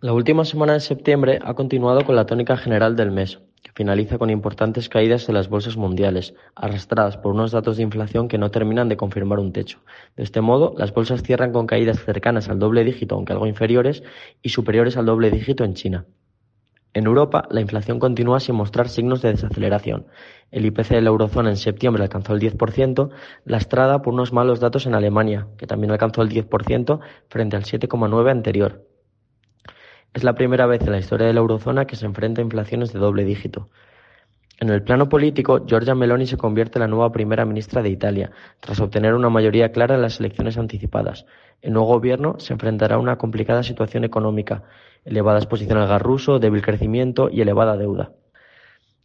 La última semana de septiembre ha continuado con la tónica general del mes, que finaliza con importantes caídas de las bolsas mundiales, arrastradas por unos datos de inflación que no terminan de confirmar un techo. De este modo, las bolsas cierran con caídas cercanas al doble dígito, aunque algo inferiores, y superiores al doble dígito en China. En Europa, la inflación continúa sin mostrar signos de desaceleración. El IPC de la eurozona en septiembre alcanzó el 10%, lastrada por unos malos datos en Alemania, que también alcanzó el 10% frente al 7,9% anterior. Es la primera vez en la historia de la eurozona que se enfrenta a inflaciones de doble dígito. En el plano político, Giorgia Meloni se convierte en la nueva primera ministra de Italia, tras obtener una mayoría clara en las elecciones anticipadas. El nuevo gobierno se enfrentará a una complicada situación económica, elevada exposición al gas ruso, débil crecimiento y elevada deuda.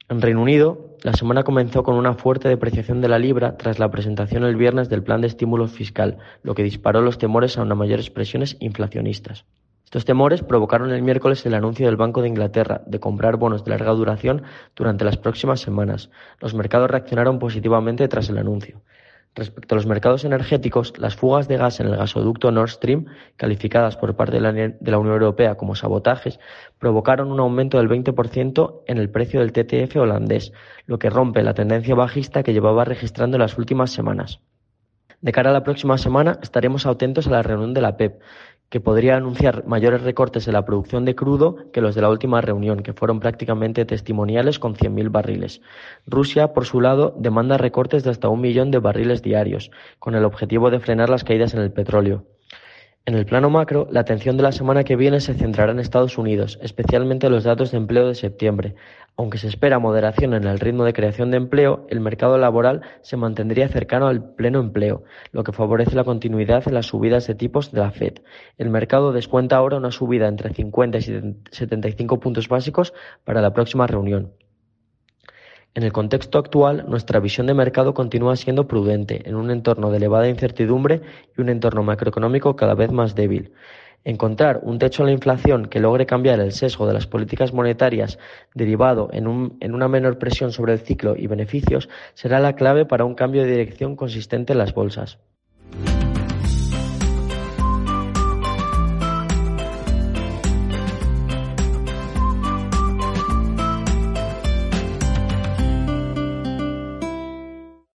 En Reino Unido, la semana comenzó con una fuerte depreciación de la libra tras la presentación el viernes del plan de estímulo fiscal, lo que disparó los temores a unas mayores presiones inflacionistas. Estos temores provocaron el miércoles el anuncio del Banco de Inglaterra de comprar bonos de larga duración durante las próximas semanas. Los mercados reaccionaron positivamente tras el anuncio. Respecto a los mercados energéticos, las fugas de gas en el gasoducto Nord Stream, calificadas por parte de la, Unión Europea como sabotajes, provocaron un aumento del 20% en el precio del TTF holandés, lo que rompe la tendencia bajista que llevaba registrando las últimas semanas. De cara a la próxima semana, estaremos atentos a la reunión de la PEP, que podría anunciar mayores recortes en la producción de crudo que los de la última reunión, que fueron prácticamente testimoniales con 100.000 barriles. Rusia, por su lado, demanda recortes de hasta un millón de barriles diarios, con el objetivo de frenar las caídas en el petróleo. En el plano macro, la atención de la semana que viene se centrará en Estados Unidos, especialmente los datos de empleo de septiembre. Aunque se espera moderación en el ritmo de creación de empleo, el mercado laboral se mantendría cercano al pleno empleo, lo que favorece la continuidad en las subidas de tipos de la Fed. El mercado descuenta ahora una subida entre 50 y 75 puntos básicos para la próxima reunión. En el contexto actual, nuestra visión de mercado continúa siendo prudente, en un entorno de elevada incertidumbre y un entorno macroeconómico cada vez más débil. Encontrar un techo en la inflación que logre cambiar el sesgo de las políticas monetarias derivado en, en, una menor presión sobre el ciclo y beneficios será la clave para un cambio de dirección consistente en las bolsas.